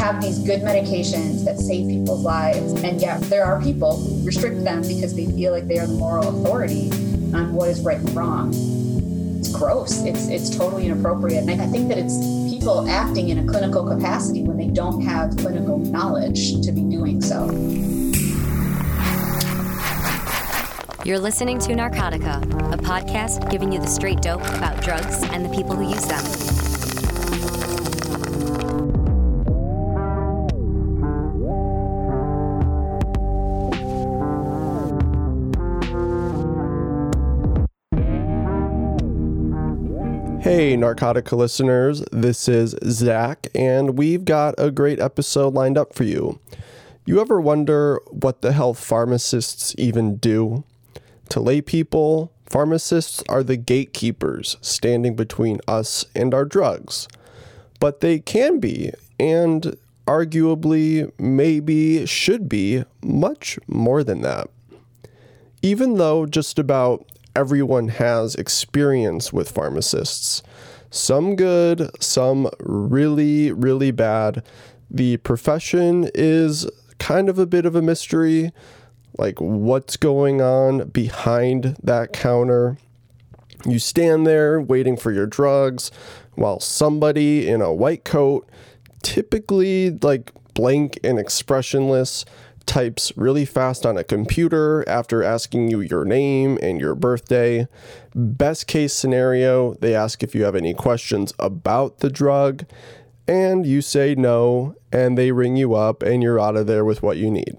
have these good medications that save people's lives. And yet there are people who restrict them because they feel like they are the moral authority on what is right and wrong. It's gross. It's it's totally inappropriate. And I think that it's people acting in a clinical capacity when they don't have clinical knowledge to be doing so. You're listening to Narcotica, a podcast giving you the straight dope about drugs and the people who use them. Hey, Narcotica listeners, this is Zach, and we've got a great episode lined up for you. You ever wonder what the hell pharmacists even do? To lay people, pharmacists are the gatekeepers standing between us and our drugs. But they can be, and arguably, maybe should be, much more than that. Even though just about everyone has experience with pharmacists, some good, some really, really bad, the profession is kind of a bit of a mystery like what's going on behind that counter. You stand there waiting for your drugs while somebody in a white coat, typically like blank and expressionless, types really fast on a computer after asking you your name and your birthday. Best case scenario, they ask if you have any questions about the drug, and you say no, and they ring you up, and you're out of there with what you need.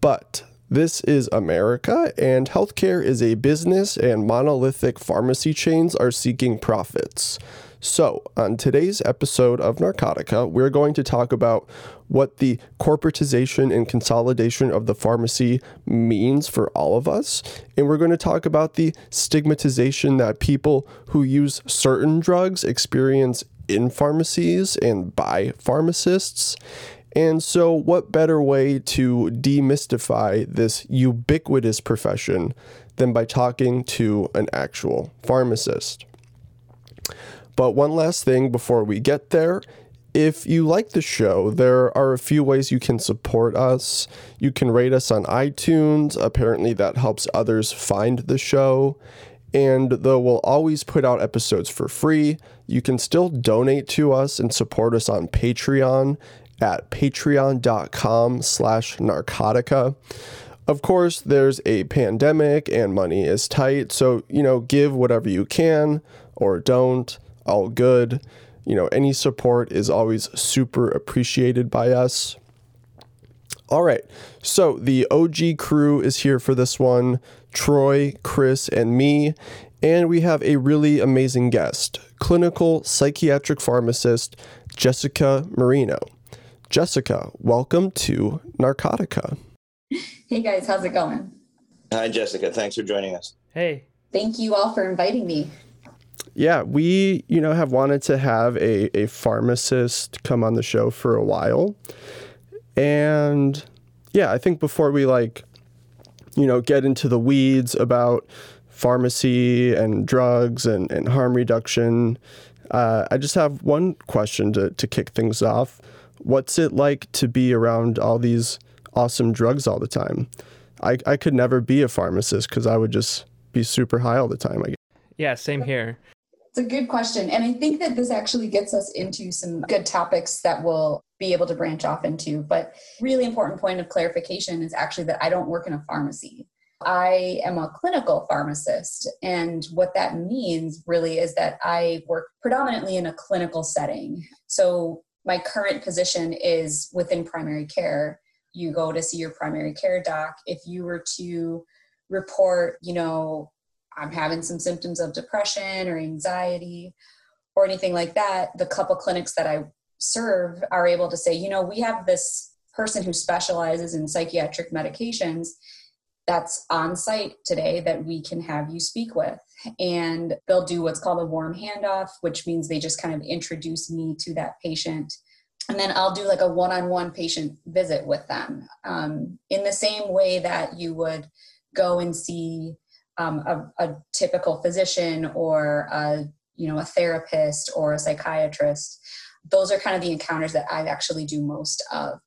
But this is America, and healthcare is a business, and monolithic pharmacy chains are seeking profits. So, on today's episode of Narcotica, we're going to talk about what the corporatization and consolidation of the pharmacy means for all of us. And we're going to talk about the stigmatization that people who use certain drugs experience in pharmacies and by pharmacists. And so, what better way to demystify this ubiquitous profession than by talking to an actual pharmacist? But one last thing before we get there. If you like the show, there are a few ways you can support us. You can rate us on iTunes. Apparently, that helps others find the show. And though we'll always put out episodes for free, you can still donate to us and support us on Patreon at patreon.com slash narcotica. Of course, there's a pandemic and money is tight, so, you know, give whatever you can or don't, all good. You know, any support is always super appreciated by us. All right, so the OG crew is here for this one Troy, Chris, and me. And we have a really amazing guest, clinical psychiatric pharmacist Jessica Marino. Jessica, welcome to Narcotica. Hey guys, how's it going? Hi, Jessica. Thanks for joining us. Hey. Thank you all for inviting me. Yeah, we, you know, have wanted to have a, a pharmacist come on the show for a while. And yeah, I think before we like, you know, get into the weeds about pharmacy and drugs and, and harm reduction, uh, I just have one question to, to kick things off what's it like to be around all these awesome drugs all the time? I, I could never be a pharmacist because I would just be super high all the time. I guess. Yeah, same here. It's a good question. And I think that this actually gets us into some good topics that we'll be able to branch off into. But really important point of clarification is actually that I don't work in a pharmacy. I am a clinical pharmacist. And what that means really is that I work predominantly in a clinical setting. So my current position is within primary care. You go to see your primary care doc. If you were to report, you know, I'm having some symptoms of depression or anxiety or anything like that, the couple clinics that I serve are able to say, you know, we have this person who specializes in psychiatric medications that's on site today that we can have you speak with. And they'll do what's called a warm handoff, which means they just kind of introduce me to that patient. And then I'll do like a one on one patient visit with them um, in the same way that you would go and see um, a, a, typical physician or a, you know, a therapist or a psychiatrist. those are kind of the encounters that I actually do most of.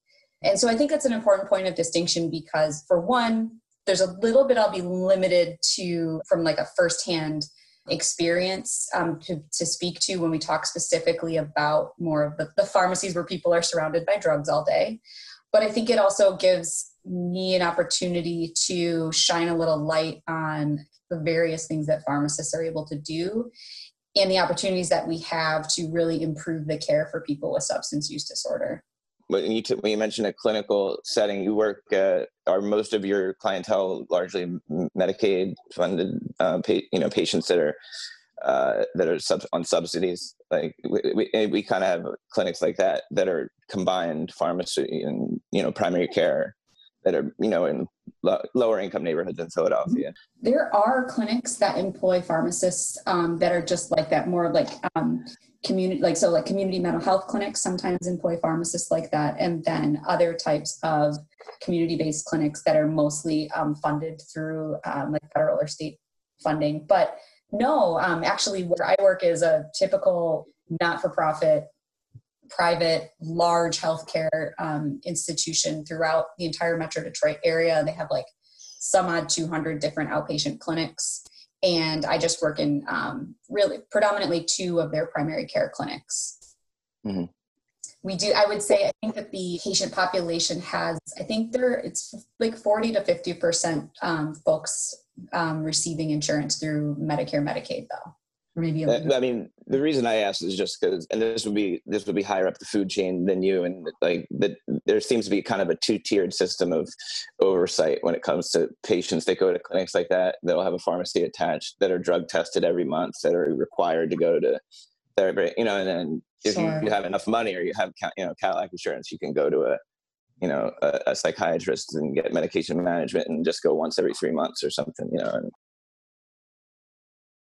And so I think that's an important point of distinction because, for one, there's a little bit I'll be limited to from like a firsthand experience um, to, to speak to when we talk specifically about more of the, the pharmacies where people are surrounded by drugs all day. But I think it also gives me an opportunity to shine a little light on the various things that pharmacists are able to do and the opportunities that we have to really improve the care for people with substance use disorder. When you, t- when you mentioned a clinical setting, you work, uh, are most of your clientele largely Medicaid funded, uh, pa- you know, patients that are, uh, that are sub- on subsidies. Like we, we, we kind of have clinics like that that are combined pharmacy and, you know, primary care that are, you know, in lo- lower income neighborhoods in Philadelphia. There are clinics that employ pharmacists um, that are just like that, more like um, community like so like community mental health clinics sometimes employ pharmacists like that and then other types of community based clinics that are mostly um, funded through um, like federal or state funding but no um, actually where i work is a typical not-for-profit private large healthcare um, institution throughout the entire metro detroit area they have like some odd 200 different outpatient clinics and I just work in um, really predominantly two of their primary care clinics. Mm-hmm. We do, I would say, I think that the patient population has, I think there, it's like 40 to 50% um, folks um, receiving insurance through Medicare, Medicaid, though maybe I mean, the reason I asked is just because, and this would be this would be higher up the food chain than you, and like that there seems to be kind of a two tiered system of oversight when it comes to patients that go to clinics like that. They'll have a pharmacy attached that are drug tested every month, that are required to go to therapy. You know, and then if sure. you have enough money or you have you know Cadillac insurance, you can go to a you know a, a psychiatrist and get medication management and just go once every three months or something. You know, and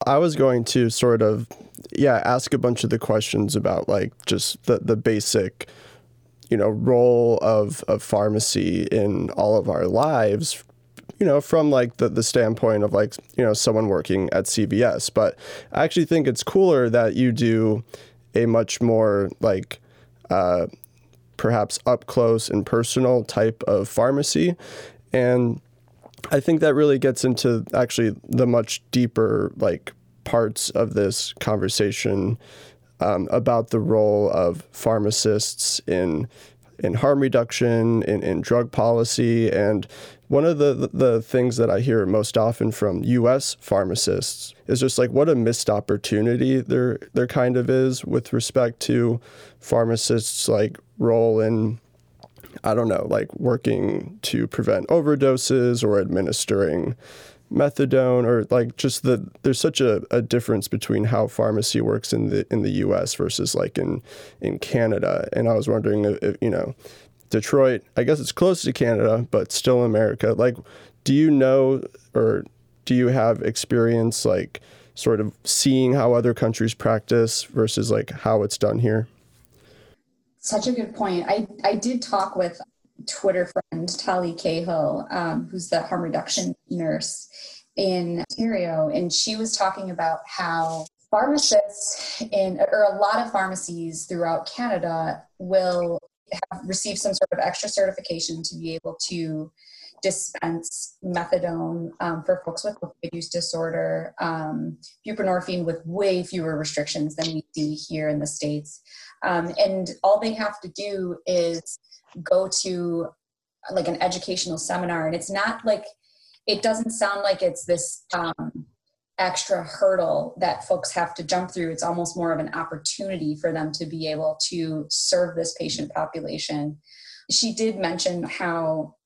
I was going to sort of, yeah, ask a bunch of the questions about like just the, the basic, you know, role of, of pharmacy in all of our lives, you know, from like the, the standpoint of like, you know, someone working at CVS. But I actually think it's cooler that you do a much more like, uh, perhaps up close and personal type of pharmacy. And I think that really gets into actually the much deeper like parts of this conversation um, about the role of pharmacists in in harm reduction, in, in drug policy, and one of the, the things that I hear most often from U.S. pharmacists is just like what a missed opportunity there there kind of is with respect to pharmacists' like role in I don't know, like working to prevent overdoses or administering methadone or like just the there's such a, a difference between how pharmacy works in the in the US versus like in in Canada. And I was wondering if, if you know, Detroit, I guess it's close to Canada, but still America. Like, do you know or do you have experience like sort of seeing how other countries practice versus like how it's done here? Such a good point. I, I did talk with Twitter friend, Tali Cahill, um, who's the harm reduction nurse in Ontario, and she was talking about how pharmacists in or a lot of pharmacies throughout Canada will have received some sort of extra certification to be able to dispense methadone um, for folks with opioid use disorder, um, buprenorphine with way fewer restrictions than we see here in the States. Um, and all they have to do is go to like an educational seminar. And it's not like, it doesn't sound like it's this um, extra hurdle that folks have to jump through. It's almost more of an opportunity for them to be able to serve this patient population. She did mention how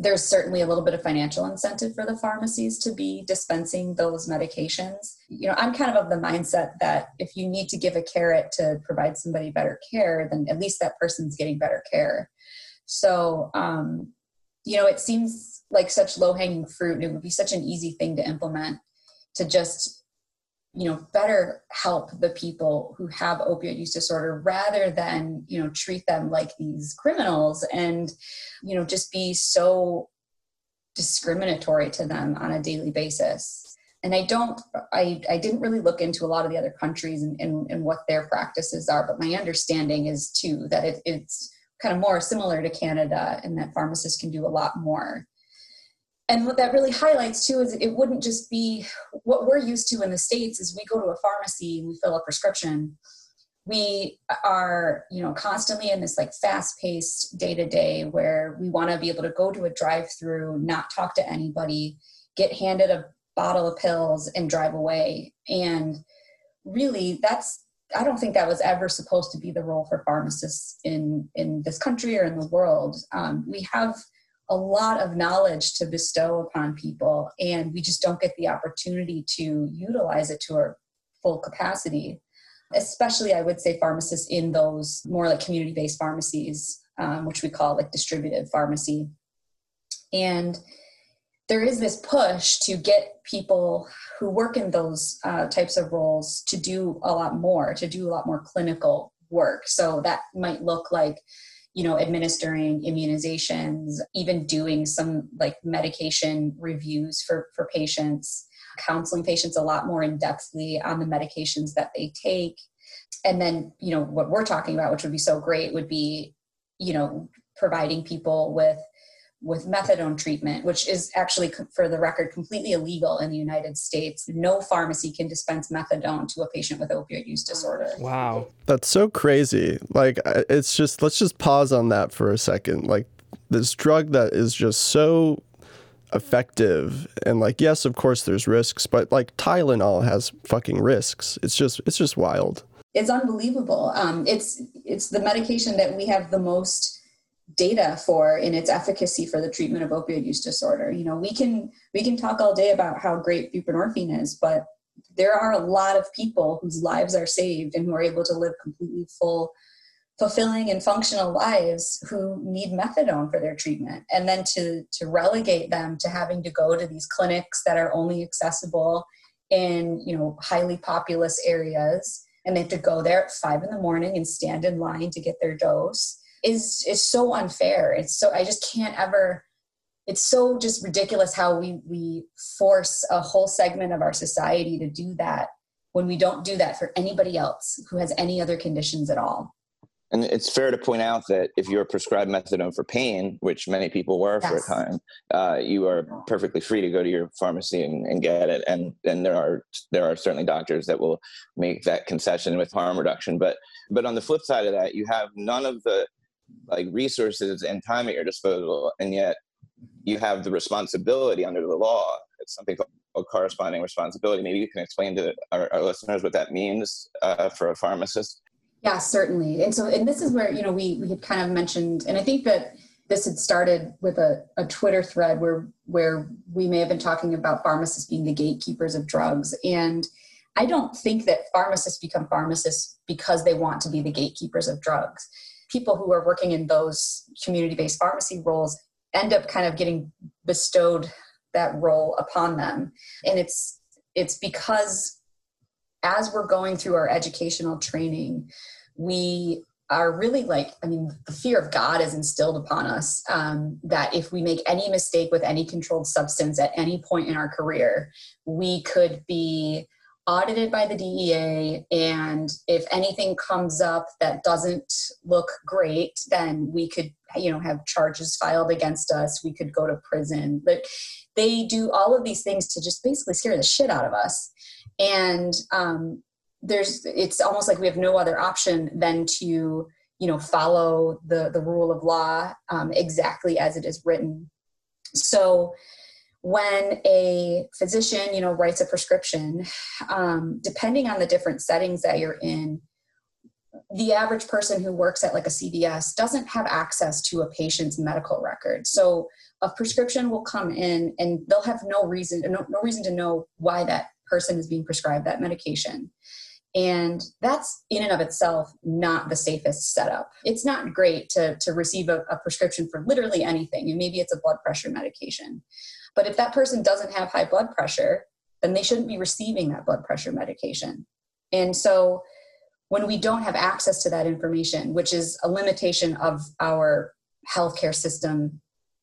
there's certainly a little bit of financial incentive for the pharmacies to be dispensing those medications. You know, I'm kind of of the mindset that if you need to give a carrot to provide somebody better care, then at least that person's getting better care. So, um, you know, it seems like such low hanging fruit. And it would be such an easy thing to implement to just you know better help the people who have opioid use disorder rather than you know treat them like these criminals and you know just be so discriminatory to them on a daily basis and I don't, I, I didn't really look into a lot of the other countries and, and, and what their practices are, but my understanding is too that it, it's kind of more similar to Canada and that pharmacists can do a lot more. And what that really highlights too is it wouldn't just be what we're used to in the States is we go to a pharmacy we fill a prescription. We are, you know, constantly in this like fast paced day to day where we want to be able to go to a drive through, not talk to anybody, get handed a bottle of pills and drive away. And really, that's I don't think that was ever supposed to be the role for pharmacists in in this country or in the world. Um, we have a lot of knowledge to bestow upon people, and we just don't get the opportunity to utilize it to our full capacity. Especially, I would say, pharmacists in those more like community based pharmacies, um, which we call like distributive pharmacy. And there is this push to get people who work in those uh, types of roles to do a lot more, to do a lot more clinical work. So that might look like, you know, administering immunizations, even doing some like medication reviews for, for patients, counseling patients a lot more in depthly on the medications that they take. And then, you know, what we're talking about, which would be so great, would be, you know, providing people with with methadone treatment, which is actually, for the record, completely illegal in the United States. No pharmacy can dispense methadone to a patient with opioid use disorder. Wow. That's so crazy. Like, it's just, let's just pause on that for a second. Like, this drug that is just so effective and like yes of course there's risks but like tylenol has fucking risks it's just it's just wild it's unbelievable um it's it's the medication that we have the most data for in its efficacy for the treatment of opioid use disorder. You know, we can we can talk all day about how great buprenorphine is, but there are a lot of people whose lives are saved and who are able to live completely full fulfilling and functional lives who need methadone for their treatment and then to to relegate them to having to go to these clinics that are only accessible in you know highly populous areas and they have to go there at five in the morning and stand in line to get their dose is is so unfair it's so i just can't ever it's so just ridiculous how we we force a whole segment of our society to do that when we don't do that for anybody else who has any other conditions at all and it's fair to point out that if you're prescribed methadone for pain, which many people were yes. for a time, uh, you are perfectly free to go to your pharmacy and, and, get it. And and there are there are certainly doctors that will make that concession with harm reduction. But but on the flip side of that, you have none of the like resources and time at your disposal, and yet you have the responsibility under the law. It's something called corresponding responsibility. Maybe you can explain to our, our listeners what that means uh, for a pharmacist. Yeah, certainly. And so, and this is where you know we we had kind of mentioned, and I think that this had started with a, a Twitter thread where where we may have been talking about pharmacists being the gatekeepers of drugs, and I don't think that pharmacists become pharmacists because they want to be the gatekeepers of drugs people who are working in those community based pharmacy roles end up kind of getting bestowed that role upon them. And it's it's because as we're going through our educational training we are really like i mean the fear of god is instilled upon us um, that if we make any mistake with any controlled substance at any point in our career we could be audited by the DEA, and if anything comes up that doesn't look great, then we could, you know, have charges filed against us. We could go to prison. But they do all of these things to just basically scare the shit out of us. And um, there's, it's almost like we have no other option than to, you know, follow the the rule of law um, exactly as it is written. So when a physician you know writes a prescription um, depending on the different settings that you're in the average person who works at like a cvs doesn't have access to a patient's medical record. So a prescription will come in and they'll have no reason no, no reason to know why that person is being prescribed that medication. And that's in and of itself not the safest setup. It's not great to, to receive a, a prescription for literally anything and maybe it's a blood pressure medication but if that person doesn't have high blood pressure, then they shouldn't be receiving that blood pressure medication. And so when we don't have access to that information, which is a limitation of our healthcare system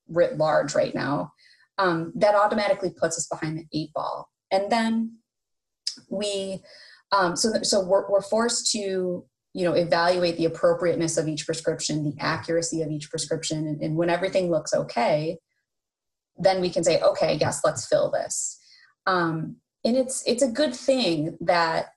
writ large right now, um, that automatically puts us behind the eight ball. And then we, um, so, so we're, we're forced to you know evaluate the appropriateness of each prescription the accuracy of each prescription and, and, when everything looks okay then we can say okay yes let's fill this. Um, and it's it's a good thing that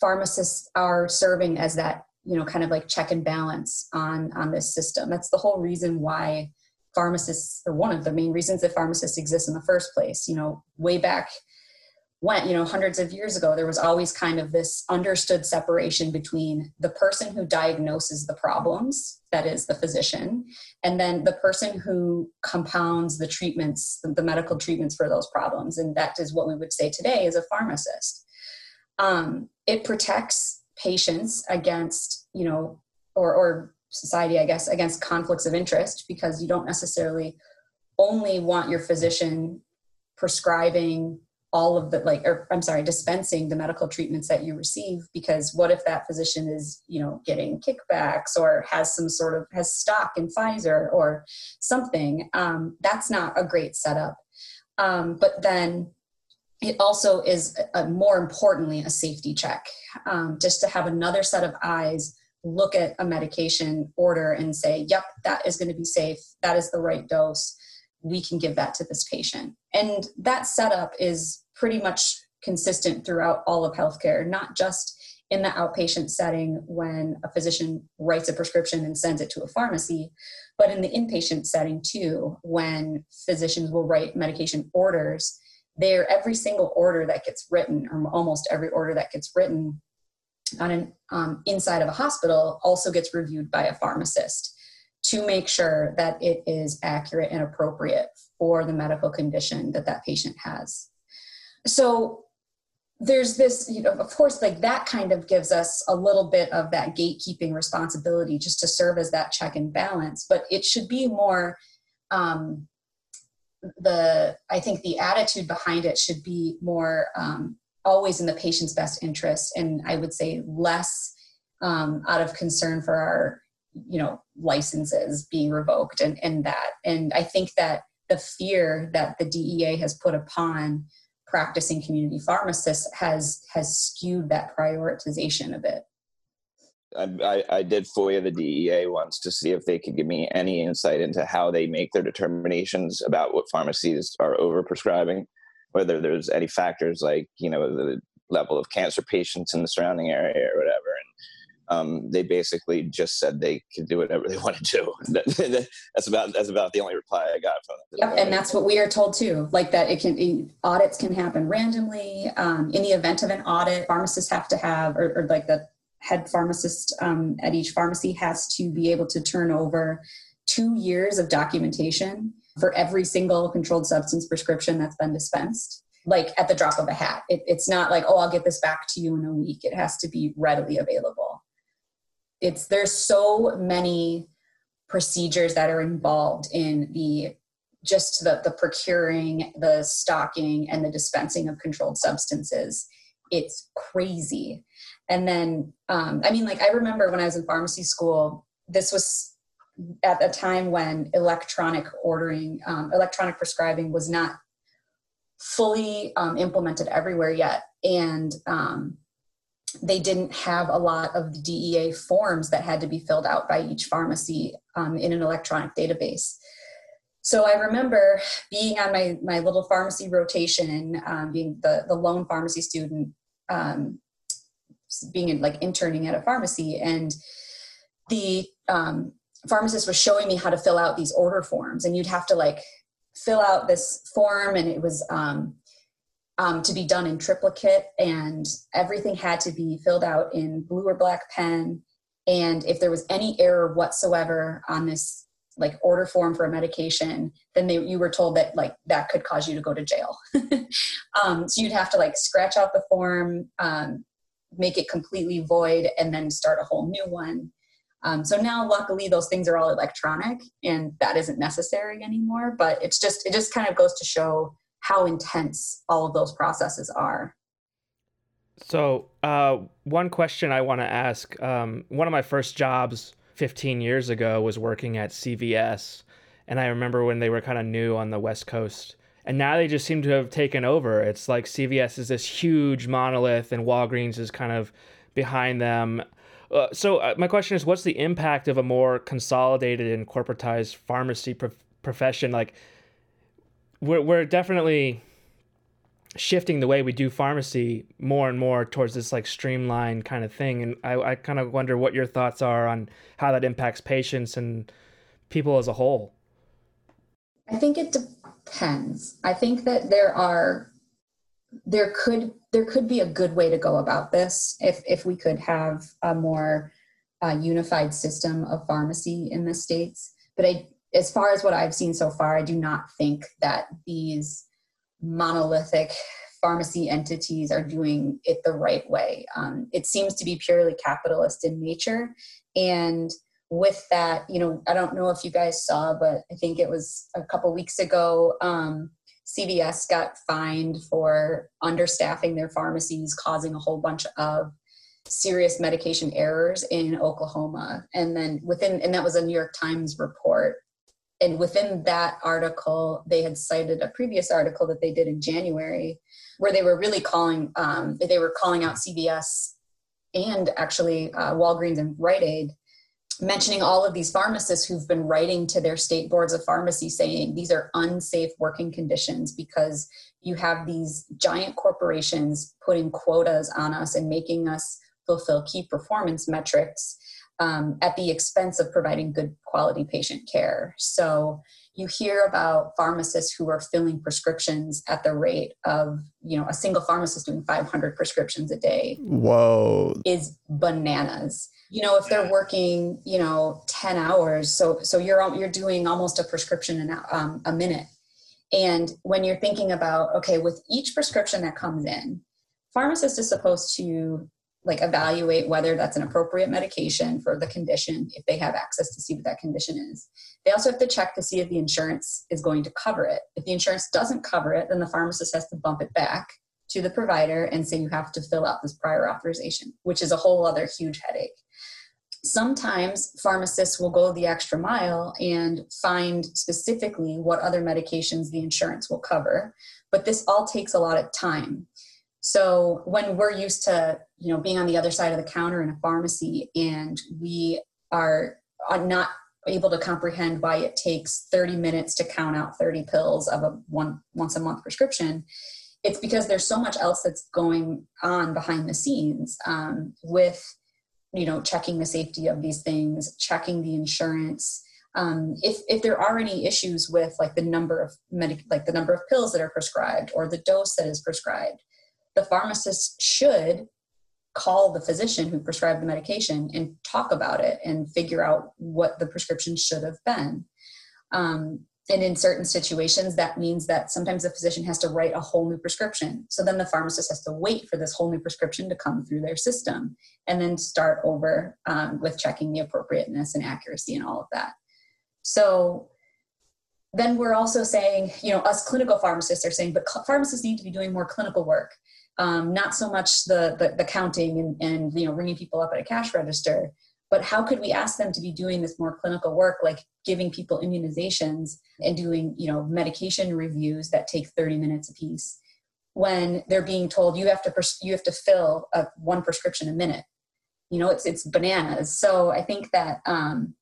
pharmacists are serving as that you know kind of like check and balance on on this system. That's the whole reason why pharmacists or one of the main reasons that pharmacists exist in the first place. You know way back went, you know, hundreds of years ago, there was always kind of this understood separation between the person who diagnoses the problems, that is the physician, and then the person who compounds the treatments, the, medical treatments for those problems. And that is what we would say today is a pharmacist. Um, it protects patients against, you know, or, or society, I guess, against conflicts of interest because you don't necessarily only want your physician prescribing all of the like or i'm sorry dispensing the medical treatments that you receive because what if that physician is you know getting kickbacks or has some sort of has stock in pfizer or something? Um, that's not a great setup. Um, but then it also is a, more importantly a safety check. Um, just to have another set of eyes look at a medication order and say yep that is going to be safe. That is the right dose we can give that to this patient and that setup is pretty much consistent throughout all of healthcare, not just in the outpatient setting when a physician writes a prescription and sends it to a pharmacy, but in the inpatient setting too, when physicians will write medication orders. There, every single order that gets written, or almost every order that gets written on an um, inside of a hospital, also gets reviewed by a pharmacist to make sure that it is accurate and appropriate for the medical condition that that patient has. So there's this you know of course like that kind of gives us a little bit of that gatekeeping responsibility just to serve as that check and balance but it should be more um, the i think the attitude behind it should be more um, always in the patient's best interest and i would say less um, out of concern for our you know licenses being revoked and, and that and i think that the fear that the dea has put upon practicing community pharmacists has has skewed that prioritization a bit. I, I, did FOIA the DEA once to see if they could give me any insight into how they make their determinations about what pharmacies are overprescribing, whether there's any factors like you know the level of cancer patients in the surrounding area or whatever um, they basically just said they could do whatever they want to do. that's about that's about the only reply I got from them. Yep, and that's what we are told too. Like that, it can audits can happen randomly. Um, in the event of an audit, pharmacists have to have, or, or like the head pharmacist um, at each pharmacy has to be able to turn over two years of documentation for every single controlled substance prescription that's been dispensed like at the drop of a hat. It, it's not like, oh, I'll get this back to you in a week. It has to be readily available it's there's so many procedures that are involved in the just the, the procuring the stocking and the dispensing of controlled substances. It's crazy. And then um, i mean like i remember when i was in pharmacy school this was at a time when electronic ordering um, electronic prescribing was not fully um, implemented everywhere yet. And um, they didn't have a lot of the DEA forms that had to be filled out by each pharmacy um, in an electronic database. So I remember being on my, my little pharmacy rotation, um, being the, the lone pharmacy student, um, being in, like interning at a pharmacy, and the um, pharmacist was showing me how to fill out these order forms, and you'd have to like fill out this form, and it was um, to be done in triplicate, and everything had to be filled out in blue or black pen. And if there was any error whatsoever on this like order form for a medication, then they, you were told that like that could cause you to go to jail. um, so you'd have to like scratch out the form, um, make it completely void, and then start a whole new one. Um, so now, luckily, those things are all electronic, and that isn't necessary anymore. But it's just it just kind of goes to show how intense all of those processes are. So, uh, one question I want to ask um, one of my first jobs 15 years ago was working at CVS. And I remember when they were kind of new on the West Coast and now they just seem to have taken over. It's like CVS is this huge monolith, and Walgreens is kind of behind them. Uh, so uh, my question is, what's the impact of a more consolidated and corporatized pharmacy profession? Like, we're we're definitely shifting the way we do pharmacy more and more towards this like streamlined kind of thing, and I I kind of wonder what your thoughts are on how that impacts patients and people as a whole. I think it depends. I think that there are there could there could be a good way to go about this if if we could have a more uh, unified system of pharmacy in the states. But I, as far as what I've seen so far, I do not think that these monolithic pharmacy entities are doing it the right way. Um, it seems to be purely capitalist in nature, and with that, you know, I don't know if you guys saw, but I think it was a couple weeks ago. Um, CVS got fined for understaffing their pharmacies, causing a whole bunch of serious medication errors in Oklahoma. And then within, and that was a New York Times report. And within that article, they had cited a previous article that they did in January, where they were really calling, um, they were calling out CVS and actually uh, Walgreens and Rite Aid mentioning all of these pharmacists who've been writing to their state boards of pharmacy saying these are unsafe working conditions because you have these giant corporations putting quotas on us and making us fulfill key performance metrics um, at the expense of providing good quality patient care. So you hear about pharmacists who are filling prescriptions at the rate of, you know, a single pharmacist doing 500 prescriptions a day. Whoa. Is bananas you know if they're working you know 10 hours so so you're you're doing almost a prescription in um, a minute and when you're thinking about okay with each prescription that comes in pharmacist is supposed to like evaluate whether that's an appropriate medication for the condition if they have access to see what that condition is. They also have to check to see if the insurance is going to cover it. If the insurance doesn't cover it then the pharmacist has to bump it back to the provider and say you have to fill out this prior authorization which is a whole other huge headache. Sometimes pharmacists will go the extra mile and find specifically what other medications the insurance will cover but this all takes a lot of time so when we're used to you know being on the other side of the counter in a pharmacy and we are not able to comprehend why it takes 30 minutes to count out 30 pills of a one once a month prescription it's because there's so much else that's going on behind the scenes um, with you know checking the safety of these things checking the insurance. Um, if if there are any issues with like the number of medic like the number of pills that are prescribed or the dose that is prescribed the pharmacist should call the physician who prescribed the medication and talk about it and figure out what the prescription should have been um, and in certain situations, that means that sometimes the physician has to write a whole new prescription. So then the pharmacist has to wait for this whole new prescription to come through their system and then start over um, with checking the appropriateness and accuracy and all of that. So then we're also saying, you know, us clinical pharmacists are saying, but pharmacists need to be doing more clinical work, um, not so much the, the, the counting and, and, you know, ringing people up at a cash register, but how could we ask them to be doing this more clinical work like giving people immunizations and doing you know medication reviews that take 30 minutes apiece when they're being told you have to you have to fill a, one prescription a minute? You know it's it's bananas. So i think that um,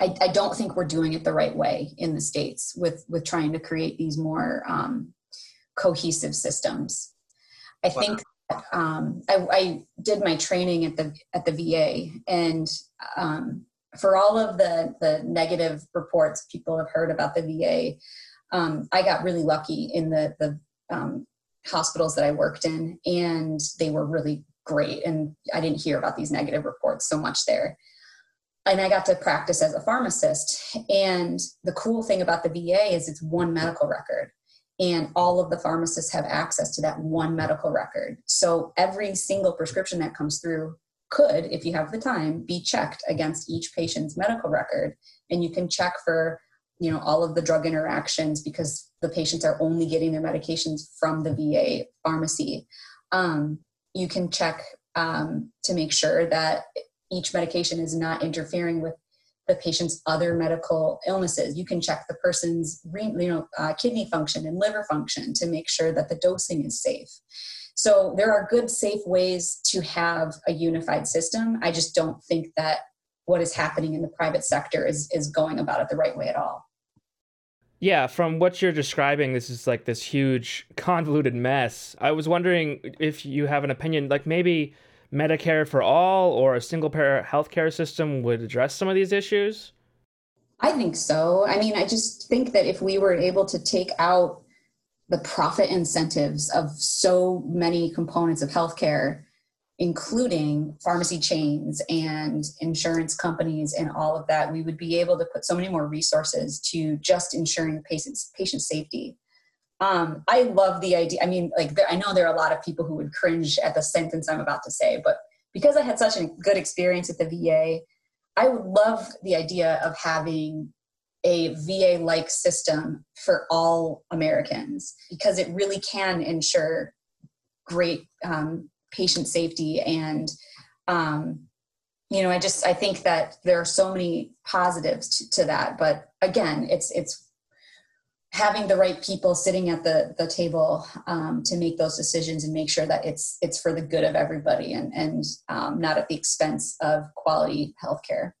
I, I don't think we're doing it the right way in the states with with trying to create these more um, cohesive systems i wow. think um, I, I, did my training at the at the VA, and um, for all of the the negative reports people have heard about the VA, um, I got really lucky in the the um, hospitals that I worked in, and they were really great, and I didn't hear about these negative reports so much there. And I got to practice as a pharmacist. And the cool thing about the VA is it's one medical record and all of the pharmacists have access to that one medical record. So every single prescription that comes through could, if you have the time, be checked against each patient's medical record. And you can check for, you know, all of the drug interactions because the patients are only getting their medications from the VA pharmacy. Um, you can check um, to make sure that each medication is not interfering with the patient's other medical illnesses. You can check the person's you know uh, kidney function and liver function to make sure that the dosing is safe. So there are good, safe ways to have a unified system. I just don't think that what is happening in the private sector is is going about it the right way at all. Yeah, from what you're describing, this is like this huge convoluted mess. I was wondering if you have an opinion, like maybe Medicare for all or a single payer healthcare system would address some of these issues? I think so. I mean, I just think that if we were able to take out the profit incentives of so many components of healthcare, including pharmacy chains and insurance companies and all of that, we would be able to put so many more resources to just ensuring patients patient safety. Um, I love the idea. I mean, like there, I know there are a lot of people who would cringe at the sentence I'm about to say, but because I had such a good experience at the VA, I would love the idea of having a VA like system for all Americans because it really can ensure great um, patient safety and um, you know i just i think that there are so many positives to, to, that but again it's it's having the right people sitting at the the table um, to make those decisions and make sure that it's it's for the good of everybody and and um, not at the expense of quality healthcare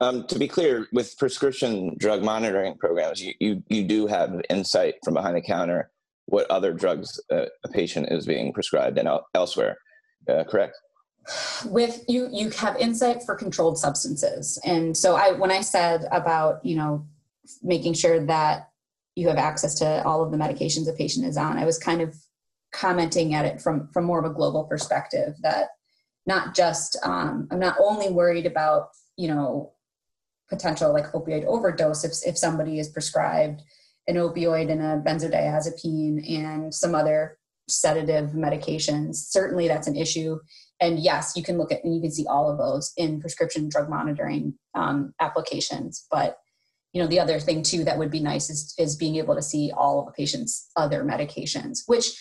um, to be clear, with prescription drug monitoring programs, you, you, you do have insight from behind the counter what other drugs uh, a patient is being prescribed and elsewhere uh, correct? With you, you have insight for controlled substances, and so I, when I said about you know making sure that you have access to all of the medications a patient is on, I was kind of commenting at it from from more of a global perspective that not just um, I'm not only worried about you know potential like opioid overdose if if somebody is prescribed an opioid and a benzodiazepine and some other sedative medications. Certainly, that's an issue. And yes, you can look at and you can see all of those in prescription drug monitoring um, applications. But you know, the other thing too that would be nice is is being able to see all of a patient's other medications. Which,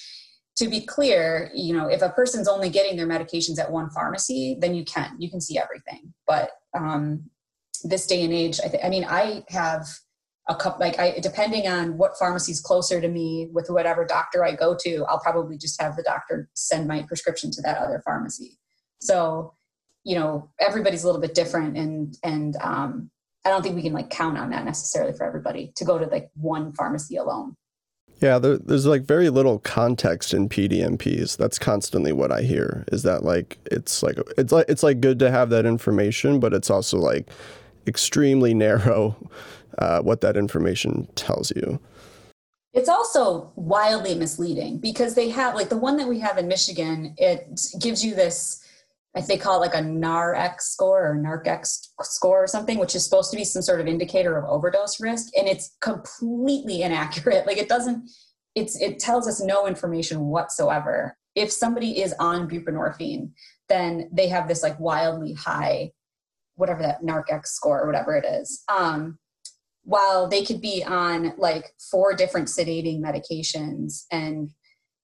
to be clear, you know, if a person's only getting their medications at one pharmacy, then you can you can see everything. But um, this day and age, I, th- I mean, I have a couple like i depending on what pharmacy is closer to me with whatever doctor i go to i'll probably just have the doctor send my prescription to that other pharmacy so you know everybody's a little bit different and and um, i don't think we can like count on that necessarily for everybody to go to like one pharmacy alone yeah there, there's like very little context in pdmps that's constantly what i hear is that like it's like it's like it's like good to have that information but it's also like extremely narrow uh, what that information tells you. It's also wildly misleading because they have, like the one that we have in Michigan, it gives you this, I think they call it like a NARX score or NARCX score or something, which is supposed to be some sort of indicator of overdose risk. And it's completely inaccurate. Like it doesn't, it's, it tells us no information whatsoever. If somebody is on buprenorphine, then they have this like wildly high, whatever that NARCX score or whatever it is. Um, while they could be on like four different sedating medications and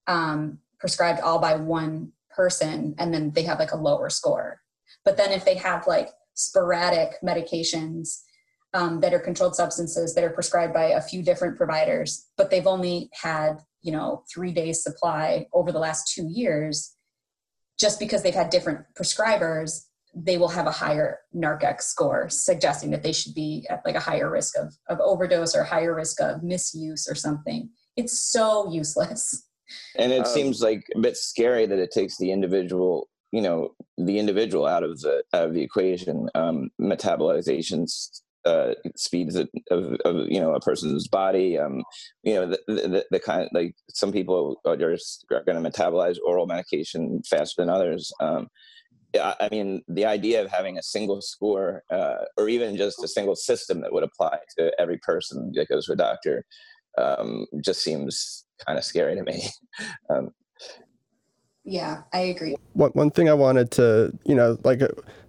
um, prescribed all by one person and then they have like a lower score but then if they have like sporadic medications um, that are controlled substances that are prescribed by a few different providers but they've only had you know three days supply over the last two years just because they've had different prescribers they will have a higher NARCX score, suggesting that they should be at like a higher risk of, of overdose or higher risk of misuse or something. It's so useless. And it um, seems like a bit scary that it takes the individual, you know, the individual out of the out of the equation. Um, metabolizations uh, speeds of, of, of, you know a person's body. Um, you know the, the, the kind of, like some people are just going to metabolize oral medication faster than others. Um, I mean, the idea of having a single score uh, or even just a single system that would apply to every person that goes to a doctor um, just seems kind of scary to me. um, yeah, I agree. One, one thing I wanted to, you know, like uh,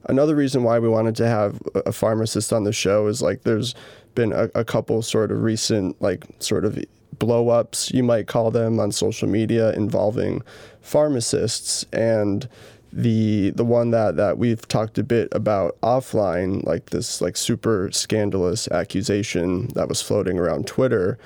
another reason why we wanted to have a pharmacist on the show is like there's been a, a couple sort of recent, like, sort of blow ups, you might call them, on social media involving pharmacists. And the the one that that we've talked a bit about offline, like this like super scandalous accusation that was floating around Twitter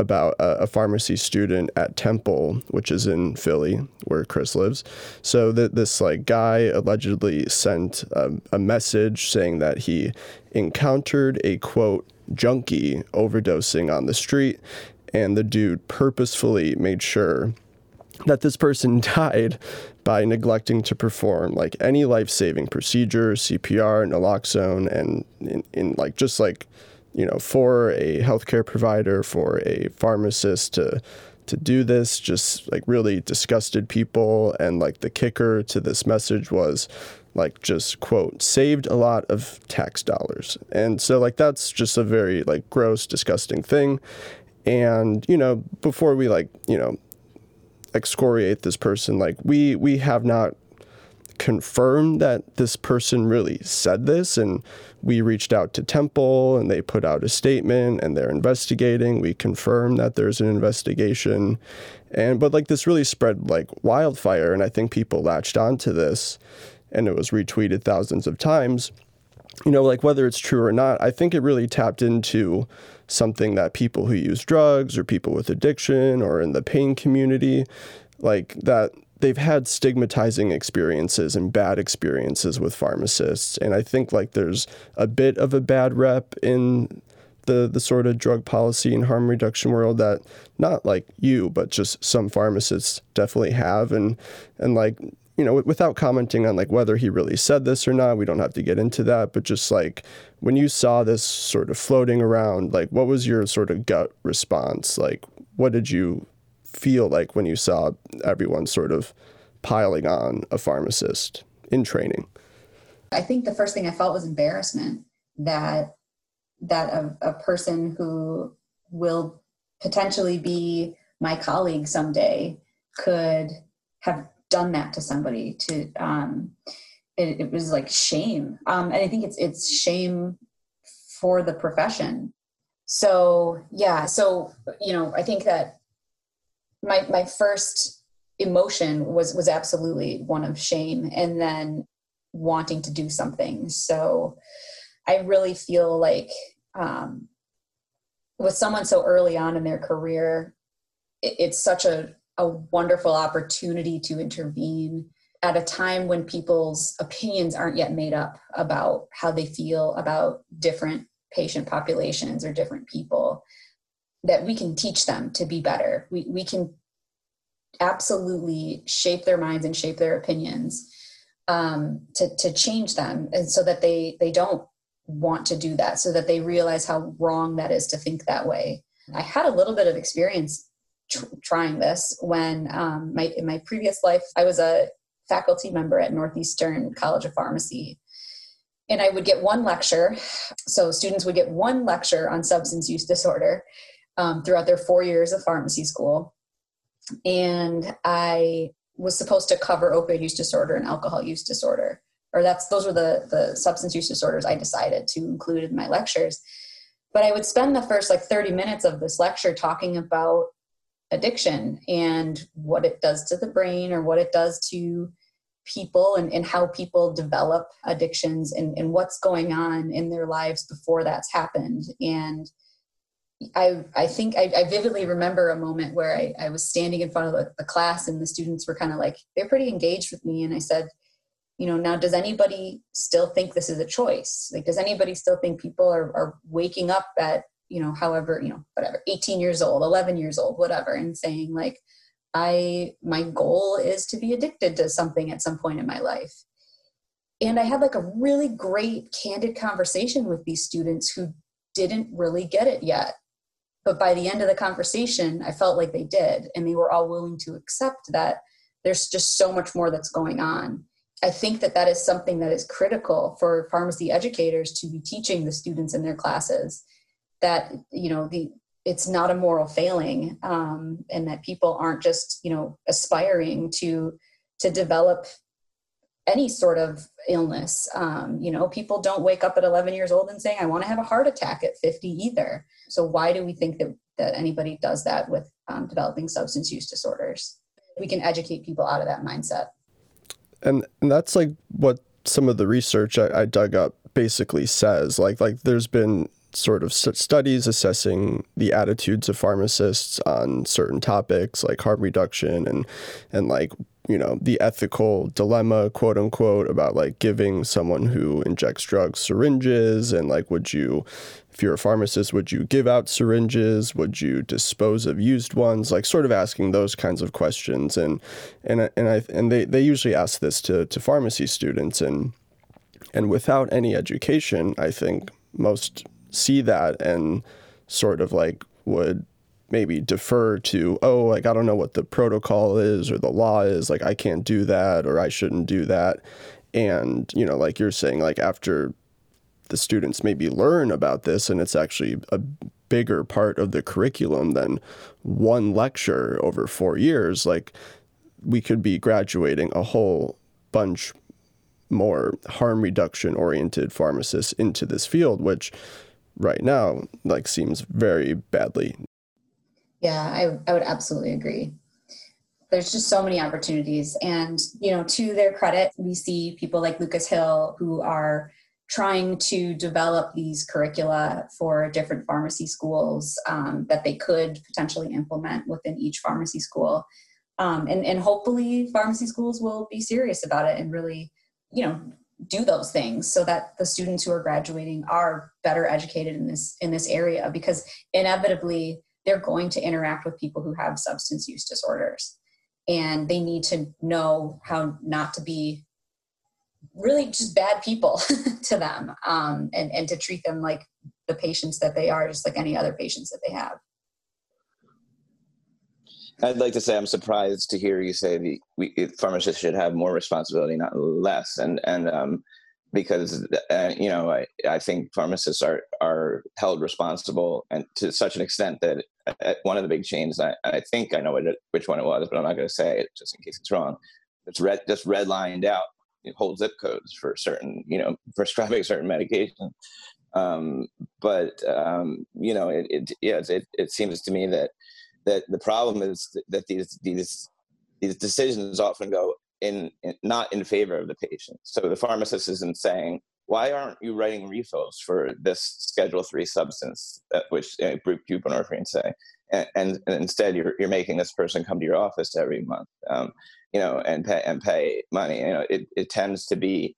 about a, a, pharmacy student at Temple, which is in Philly, where Chris lives. So that this like guy allegedly sent a, a message saying that he encountered a quote junkie overdosing on the street, and the dude purposefully made sure that this person died by neglecting to perform like any life-saving procedure, CPR, naloxone, and in, in like just like you know for a healthcare provider, for a pharmacist to to do this just like really disgusted people and like the kicker to this message was like just quote saved a lot of tax dollars and so like that's just a very like gross disgusting thing and you know before we like you know excoriate this person. Like we we have not confirmed that this person really said this and we reached out to Temple and they put out a statement and they're investigating. We confirmed that there's an investigation. And but like this really spread like wildfire and I think people latched onto this and it was retweeted thousands of times. You know, like whether it's true or not, I think it really tapped into something that people who use drugs or people with addiction or in the pain community, like that they've had stigmatizing experiences and bad experiences with pharmacists. And I think like there's a bit of a bad rep in the the sort of drug policy and harm reduction world that not like you, but just some pharmacists definitely have and and like you know, without commenting on like whether he really said this or not, we don't have to get into that, but just like when you saw this sort of floating around, like what was your sort of gut response? Like what did you feel like when you saw everyone sort of piling on a pharmacist in training? I think the first thing I felt was embarrassment that that a, a person who will potentially be my colleague someday could have done that to somebody to um it, it was like shame um and i think it's it's shame for the profession so yeah so you know i think that my my first emotion was was absolutely one of shame and then wanting to do something. So i really feel like um with someone so early on in their career it, it's such a a wonderful opportunity to intervene at a time when people's opinions aren't yet made up about how they feel about different patient populations or different people that we can teach them to be better we, we can absolutely shape their minds and shape their opinions um, to, to change them and so that they they don't want to do that so that they realize how wrong that is to think that way i had a little bit of experience tr- trying this when um, my in my previous life I was a faculty member at Northeastern College of Pharmacy. And I would get one lecture. So students would get one lecture on substance use disorder um, throughout their four years of pharmacy school. And I was supposed to cover opioid use disorder and alcohol use disorder. Or that's those were the the substance use disorders I decided to include in my lectures. But I would spend the first like 30 minutes of this lecture talking about addiction and what it does to the brain or what it does to people and, and how people develop addictions and, and what's going on in their lives before that's happened. And I, I think I, I vividly remember a moment where I, I was standing in front of the, the class and the students were kind of like, they're pretty engaged with me. And I said, you know, now does anybody still think this is a choice? Like, does anybody still think people are, are waking up at you know however you know whatever 18 years old 11 years old whatever and saying like i my goal is to be addicted to something at some point in my life and i had like a really great candid conversation with these students who didn't really get it yet but by the end of the conversation i felt like they did and they were all willing to accept that there's just so much more that's going on. I think that that is something that is critical for pharmacy educators to be teaching the students in their classes that you know the it's not a moral failing um, and that people aren't just you know aspiring to to develop any sort of illness um, you know people don't wake up at 11 years old and saying i want to have a heart attack at 50 either so why do we think that that anybody does that with um, developing substance use disorders we can educate people out of that mindset and, and that's like what some of the research I, I dug up basically says. Like like there's been sort of studies assessing the attitudes of pharmacists on certain topics like harm reduction and and like you know the ethical dilemma quote unquote about like giving someone who injects drugs syringes and like would you if you're a pharmacist would you give out syringes? Would you dispose of used ones? Like sort of asking those kinds of questions. And and and I and they they usually ask this to to pharmacy students. And and without any education I think most see that and sort of like would maybe defer to, oh, like, I don't know what the protocol is or the law is. Like, I can't do that or I shouldn't do that. And, you know, like you're saying, like, after the students maybe learn about this and it's actually a bigger part of the curriculum than one lecture over four years, like, we could be graduating a whole bunch more harm reduction oriented pharmacists into this field, which right now like seems very badly yeah i, I would absolutely agree. There's just so many opportunities and you know to their credit we see people like lucas hill who are trying to develop these curricula for different pharmacy schools um, that they could potentially implement within each pharmacy school. Um, and, and hopefully pharmacy schools will be serious about it and really you know do those things so that the students who are graduating are better educated in this in this area because inevitably they're going to interact with people who have substance use disorders. And they need to know how not to be really just bad people to them um, and, and to treat them like the patients that they are just like any other patients that they have. I'd like to say I'm surprised to hear you say the we, pharmacists should have more responsibility, not less, and and um, because uh, you know I, I think pharmacists are are held responsible and to such an extent that at one of the big chains I, I think I know it, which one it was, but I'm not going to say it just in case it's wrong. It's red just red lined out. Holds zip codes for certain you know prescribing certain medication. Um, but um, you know it, it yes it, it seems to me that that the problem is that these these these decisions often go in, in, not in favor of the patient. So the pharmacist isn't saying, "Why aren't you writing refills for this Schedule Three substance, that, which uh, buprenorphine say?" And, and, and, instead, you're you're making this person come to your office every month, um, you know, and pay and pay money. You know, it, it tends to be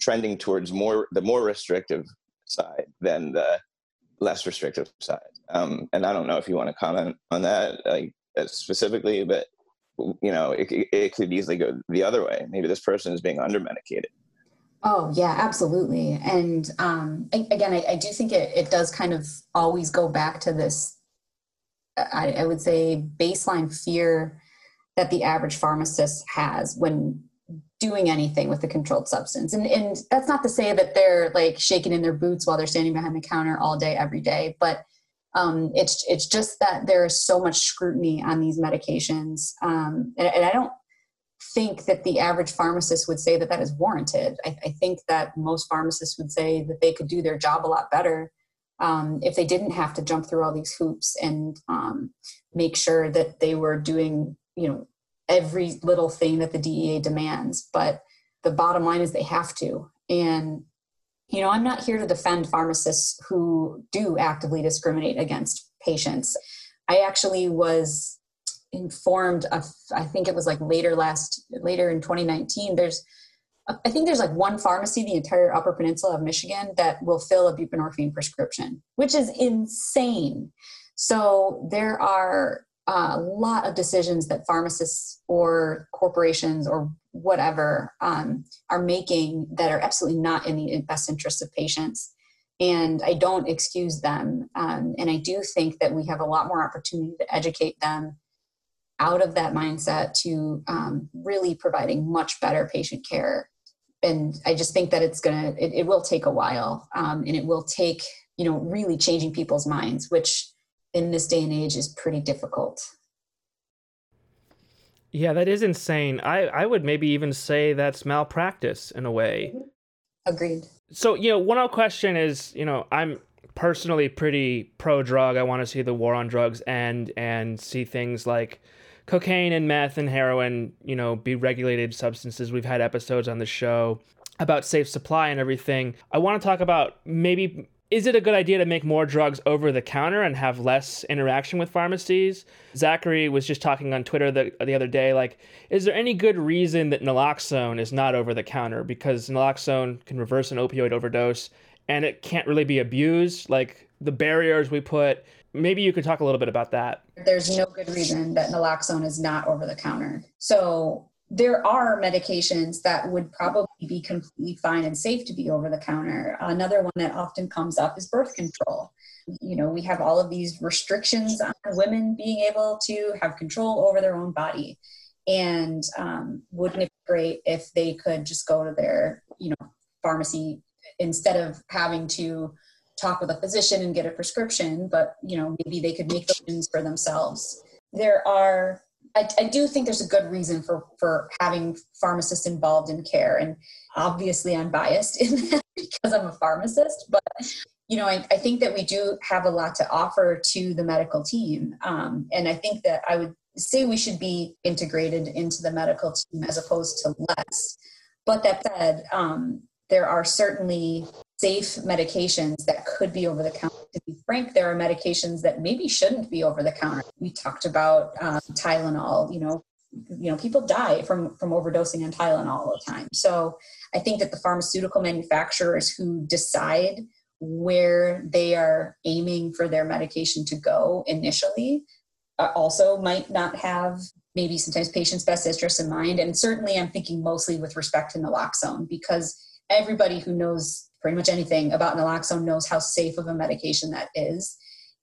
trending towards more the more restrictive side than the less restrictive side. Um, and I don't know if you want to comment on that like specifically, but you know, it, it could easily go the other way. Maybe this person is being under medicated. Oh yeah, absolutely. And um, again, I, I, do think it, it does kind of always go back to this. I, I would say baseline fear that the average pharmacist has when doing anything with a controlled substance. And, and that's not to say that they're like shaking in their boots while they're standing behind the counter all day, every day, but um, it's, it's just that there is so much scrutiny on these medications. Um, and, and, I don't think that the average pharmacist would say that that is warranted. I, I think that most pharmacists would say that they could do their job a lot better um, if they didn't have to jump through all these hoops and um, make sure that they were doing, you know, every little thing that the DEA demands. But the bottom line is they have to. And, you know, I'm not here to defend pharmacists who do actively discriminate against patients. I actually was informed of, I think it was like later last, later in 2019, there's, I think there's like one pharmacy, the entire Upper Peninsula of Michigan, that will fill a buprenorphine prescription, which is insane. So there are a lot of decisions that pharmacists or corporations or whatever um, are making that are absolutely not in the best interest of patients. And I don't excuse them. Um, and I do think that we have a lot more opportunity to educate them out of that mindset to um, really providing much better patient care. And I just think that it's gonna, it, it will take a while, um, and it will take, you know, really changing people's minds, which in this day and age is pretty difficult. Yeah, that is insane. I, I would maybe even say that's malpractice in a way. Mm-hmm. Agreed. So, you know, one other question is, you know, I'm personally pretty pro drug. I want to see the war on drugs end and see things like cocaine and meth and heroin, you know, be regulated substances. We've had episodes on the show about safe supply and everything. I want to talk about maybe is it a good idea to make more drugs over the counter and have less interaction with pharmacies? Zachary was just talking on Twitter the, the other day, like, is there any good reason that naloxone is not over the counter? Because naloxone can reverse an opioid overdose and it can't really be abused. Like the barriers we put, maybe you could talk a little bit about that. There's no good reason that naloxone is not over the counter. So there are medications that would probably be completely fine and safe to be over the counter. Another one that often comes up is birth control. You know, we have all of these restrictions on women being able to have control over their own body. And um, wouldn't it be great if they could just go to their, you know, pharmacy instead of having to talk with a physician and get a prescription, but you know, maybe they could make those for themselves. There are I, I, do think there's a good reason for for having pharmacists involved in care, and obviously I'm biased in that because I'm a pharmacist. But you know, I, I think that we do have a lot to offer to the medical team, um, and I think that I would say we should be integrated into the medical team as opposed to less. But that said, um, there are certainly safe medications that could be over the counter. To be frank, there are medications that maybe shouldn't be over the counter. We talked about um, Tylenol. You know, you know, people die from from overdosing on Tylenol all the time. So I think that the pharmaceutical manufacturers who decide where they are aiming for their medication to go initially uh, also might not have maybe sometimes patients' best interest in mind. And certainly, I'm thinking mostly with respect to naloxone because everybody who knows pretty much anything about naloxone knows how safe of a medication that is.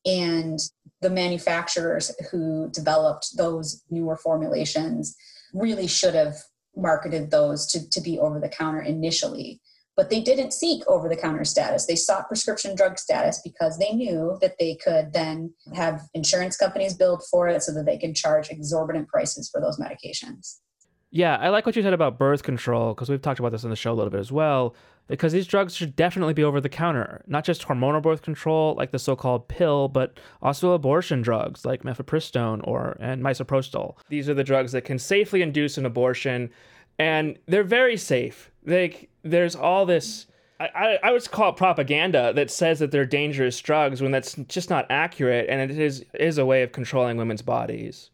And the manufacturers who developed those newer formulations really should have marketed those to, to be over the counter initially. But they didn't seek over the counter status. They sought prescription drug status because they knew that they could then have insurance companies build for it so that they can charge exorbitant prices for those medications. Yeah, I like what you said about birth control because we've talked about this on the show a little bit as well. Because these drugs should definitely be over the counter, not just hormonal birth control like the so-called pill, but also abortion drugs like mifepristone or and misoprostol. These are the drugs that can safely induce an abortion, and they're very safe. Like there's all this. I, I, I would call it propaganda that says that they're dangerous drugs when that's just not accurate, and it is is a way of controlling women's bodies.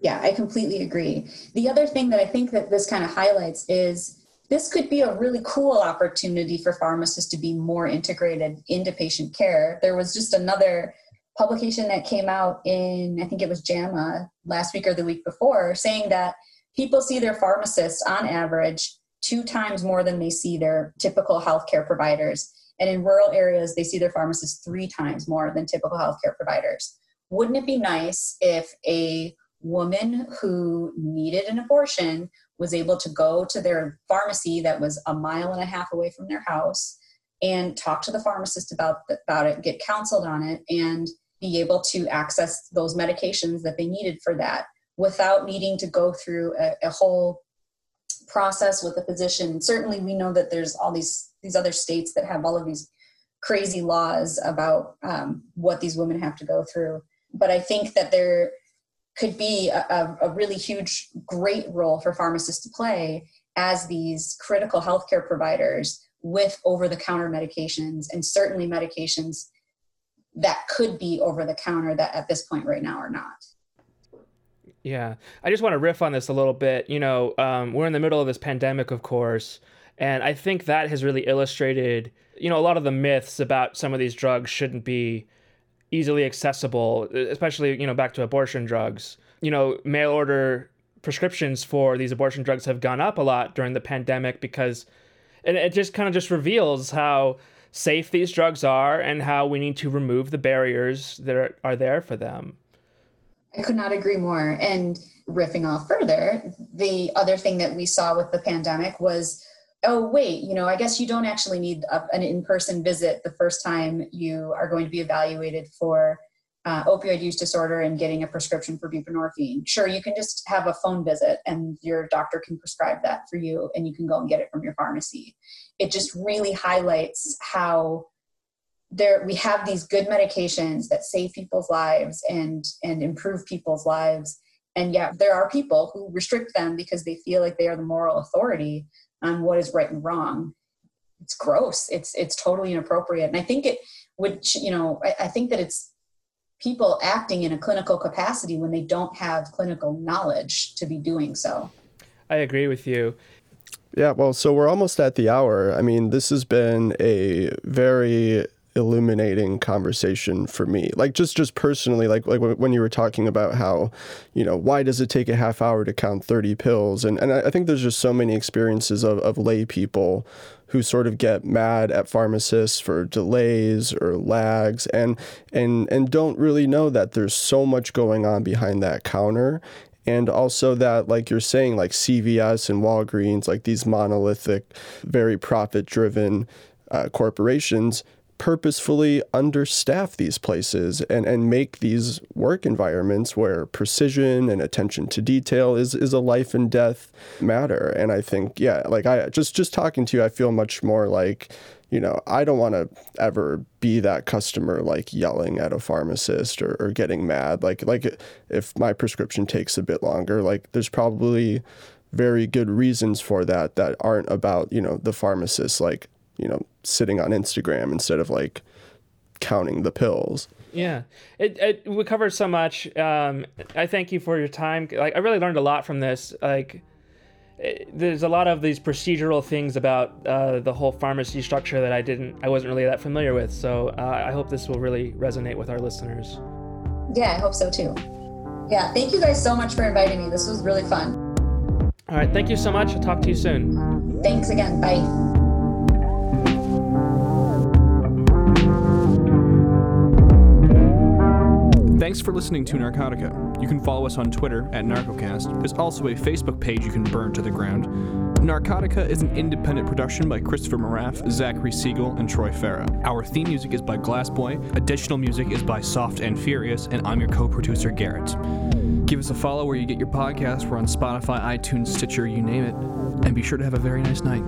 Yeah, I completely agree. The other thing that I think that this kind of highlights is this could be a really cool opportunity for pharmacists to be more integrated into patient care. There was just another publication that came out in, I think it was JAMA last week or the week before, saying that people see their pharmacists on average two times more than they see their typical healthcare providers. And in rural areas, they see their pharmacists three times more than typical healthcare providers. Wouldn't it be nice if a woman who needed an abortion was able to go to their pharmacy that was a mile and a half away from their house and talk to the pharmacist about about it, get counseled on it, and be able to access those medications that they needed for that without needing to go through a, a whole process with a physician. Certainly, we know that there's all these these other states that have all of these crazy laws about um, what these women have to go through. But I think that there could be a, a, really huge, great role for pharmacists to play as these critical healthcare providers with over the counter medications and certainly medications that could be over the counter that at this point right now are not. Yeah, I just want to riff on this a little bit. You know, um, we're in the middle of this pandemic, of course, and I think that has really illustrated, you know, a lot of the myths about some of these drugs shouldn't be easily accessible, especially, you know, back to abortion drugs. You know, mail order prescriptions for these abortion drugs have gone up a lot during the pandemic because and it just kind of just reveals how safe these drugs are and how we need to remove the barriers that are, are there for them. I could not agree more. And riffing off further, the other thing that we saw with the pandemic was oh wait you know i guess you don't actually need a, an in-person visit the first time you are going to be evaluated for uh, opioid use disorder and getting a prescription for buprenorphine. Sure you can just have a phone visit and your doctor can prescribe that for you and you can go and get it from your pharmacy. It just really highlights how there we have these good medications that save people's lives and and improve people's lives. And yet there are people who restrict them because they feel like they are the moral authority on what is right and wrong. It's gross. It's it's totally inappropriate. And I think it would, you know, I, I think that it's people acting in a clinical capacity when they don't have clinical knowledge to be doing so. I agree with you. Yeah, well, so we're almost at the hour. I mean, this has been a very illuminating conversation for me. Like just just personally like like when you were talking about how you know why does it take a half hour to count 30 pills? And and i think there's just so many experiences of, of lay people who sort of get mad at pharmacists for delays or lags and and and don't really know that there's so much going on behind that counter. And also that like you're saying like CVS and Walgreens like these monolithic very profit driven uh, corporations purposefully understaff these places and, and make these work environments where precision and attention to detail is, is a life and death matter. And I think, yeah, like I just just talking to you, I feel much more like, you know, I don't want to ever be that customer like yelling at a pharmacist or, or getting mad. Like like if my prescription takes a bit longer, like there's probably very good reasons for that that aren't about, you know, the pharmacist like you know, sitting on Instagram instead of like counting the pills. Yeah, it, it we covered so much. Um, I thank you for your time. Like, I really learned a lot from this. Like, it, there's a lot of these procedural things about uh, the whole pharmacy structure that I didn't, I wasn't really that familiar with. So uh, I hope this will really resonate with our listeners. Yeah, I hope so too. Yeah, thank you guys so much for inviting me. This was really fun. All right, thank you so much. I'll talk to you soon. Thanks again. Bye. Thanks for listening to Narcotica. You can follow us on Twitter at Narcocast. There's also a Facebook page you can burn to the ground. Narcotica is an independent production by Christopher Moraff, Zachary Siegel, and Troy Farah. Our theme music is by Glassboy, additional music is by Soft and Furious, and I'm your co producer, Garrett. Give us a follow where you get your podcast. We're on Spotify, iTunes, Stitcher, you name it. And be sure to have a very nice night.